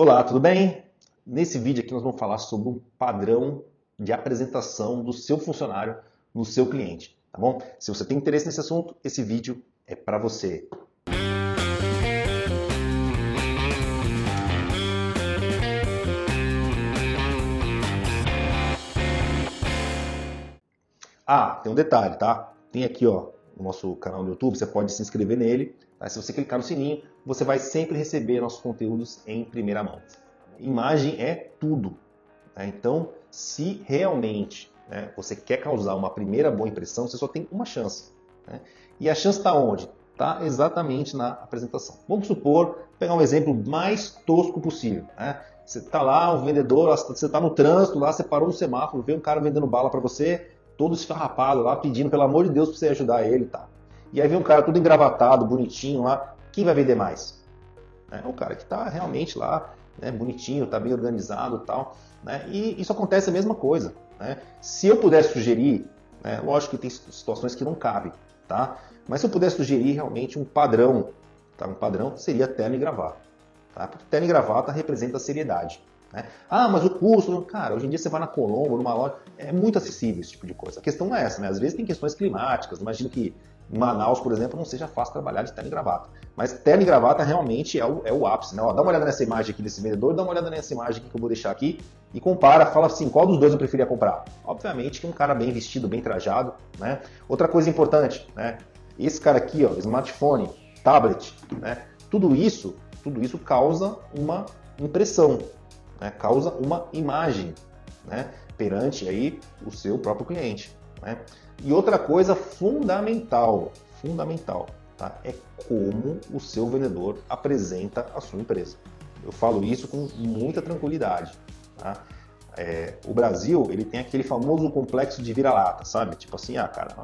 Olá, tudo bem? Nesse vídeo aqui nós vamos falar sobre um padrão de apresentação do seu funcionário no seu cliente, tá bom? Se você tem interesse nesse assunto, esse vídeo é para você. Ah, tem um detalhe, tá? Tem aqui, ó, no nosso canal no YouTube, você pode se inscrever nele. Tá? Se você clicar no sininho, você vai sempre receber nossos conteúdos em primeira mão. Imagem é tudo. Né? Então, se realmente né, você quer causar uma primeira boa impressão, você só tem uma chance. Né? E a chance está onde? Está exatamente na apresentação. Vamos supor, pegar um exemplo mais tosco possível. Né? Você está lá, o vendedor, você está no trânsito, lá você parou no semáforo, vê um cara vendendo bala para você, todo esfarrapado lá, pedindo pelo amor de Deus para você ajudar ele e tá. E aí vem um cara todo engravatado, bonitinho lá, quem vai vender mais? É o cara que está realmente lá, né, bonitinho, está bem organizado tal. Né? E isso acontece a mesma coisa. Né? Se eu pudesse sugerir, né, lógico que tem situações que não cabem, tá? Mas se eu pudesse sugerir realmente um padrão, tá? um padrão seria terno e gravata. Tá? Porque terno e gravata representa a seriedade. Né? Ah, mas o custo, cara, hoje em dia você vai na Colombo, numa loja, é muito acessível esse tipo de coisa. A questão não é essa, né? Às vezes tem questões climáticas, imagino que em Manaus, por exemplo, não seja fácil trabalhar de terno e gravata. Mas terno e gravata realmente é o, é o ápice, né? Ó, dá uma olhada nessa imagem aqui desse vendedor, dá uma olhada nessa imagem que eu vou deixar aqui e compara, fala assim, qual dos dois eu preferia comprar? Obviamente que um cara bem vestido, bem trajado, né? Outra coisa importante, né? Esse cara aqui, ó, smartphone, tablet, né? Tudo isso, tudo isso causa uma impressão, né, causa uma imagem né, perante aí o seu próprio cliente. Né? E outra coisa fundamental, fundamental, tá, é como o seu vendedor apresenta a sua empresa. Eu falo isso com muita tranquilidade. Tá? É, o Brasil ele tem aquele famoso complexo de vira-lata, sabe? Tipo assim, ah, cara,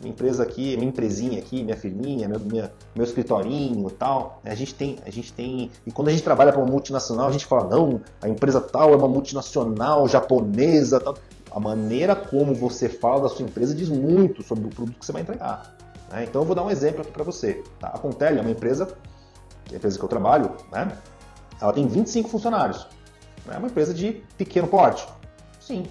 minha empresa aqui, minha empresinha aqui, minha firminha, meu, minha, meu escritorinho e tal. A gente tem, a gente tem. E quando a gente trabalha para uma multinacional, a gente fala, não, a empresa tal é uma multinacional japonesa. Tal. A maneira como você fala da sua empresa diz muito sobre o produto que você vai entregar. Né? Então eu vou dar um exemplo aqui para você. Tá? A Contele é uma empresa, é a empresa que eu trabalho, né? ela tem 25 funcionários. É uma empresa de pequeno porte. Sim.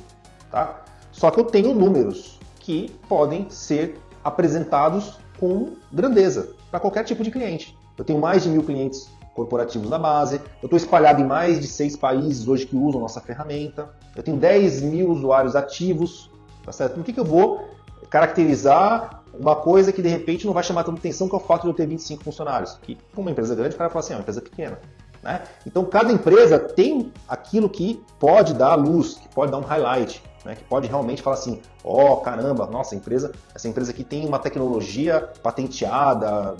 Tá? Só que eu tenho números que podem ser apresentados com grandeza para qualquer tipo de cliente. Eu tenho mais de mil clientes corporativos na base, eu estou espalhado em mais de seis países hoje que usam nossa ferramenta, eu tenho 10 mil usuários ativos, tá certo? Por que, que eu vou caracterizar uma coisa que de repente não vai chamar tanta atenção que é o fato de eu ter 25 funcionários? Que, uma empresa grande, o cara fala assim, é uma empresa pequena. Né? Então, cada empresa tem aquilo que pode dar luz, que pode dar um highlight né, que pode realmente falar assim, ó, oh, caramba, nossa empresa, essa empresa aqui tem uma tecnologia patenteada,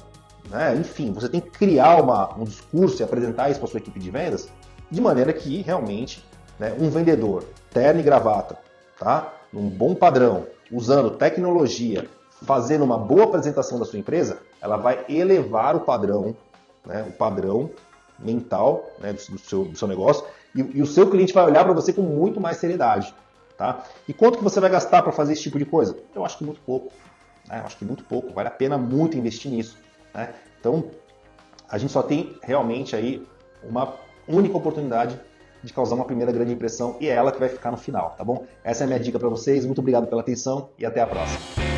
né, enfim, você tem que criar uma, um discurso e apresentar isso para sua equipe de vendas de maneira que realmente né, um vendedor, terno e gravata, tá, num bom padrão, usando tecnologia, fazendo uma boa apresentação da sua empresa, ela vai elevar o padrão, né, o padrão mental né, do, seu, do seu negócio e, e o seu cliente vai olhar para você com muito mais seriedade. Tá? E quanto que você vai gastar para fazer esse tipo de coisa? Eu acho que muito pouco. Né? Eu acho que muito pouco. Vale a pena muito investir nisso. Né? Então, a gente só tem realmente aí uma única oportunidade de causar uma primeira grande impressão e é ela que vai ficar no final, tá bom? Essa é a minha dica para vocês. Muito obrigado pela atenção e até a próxima.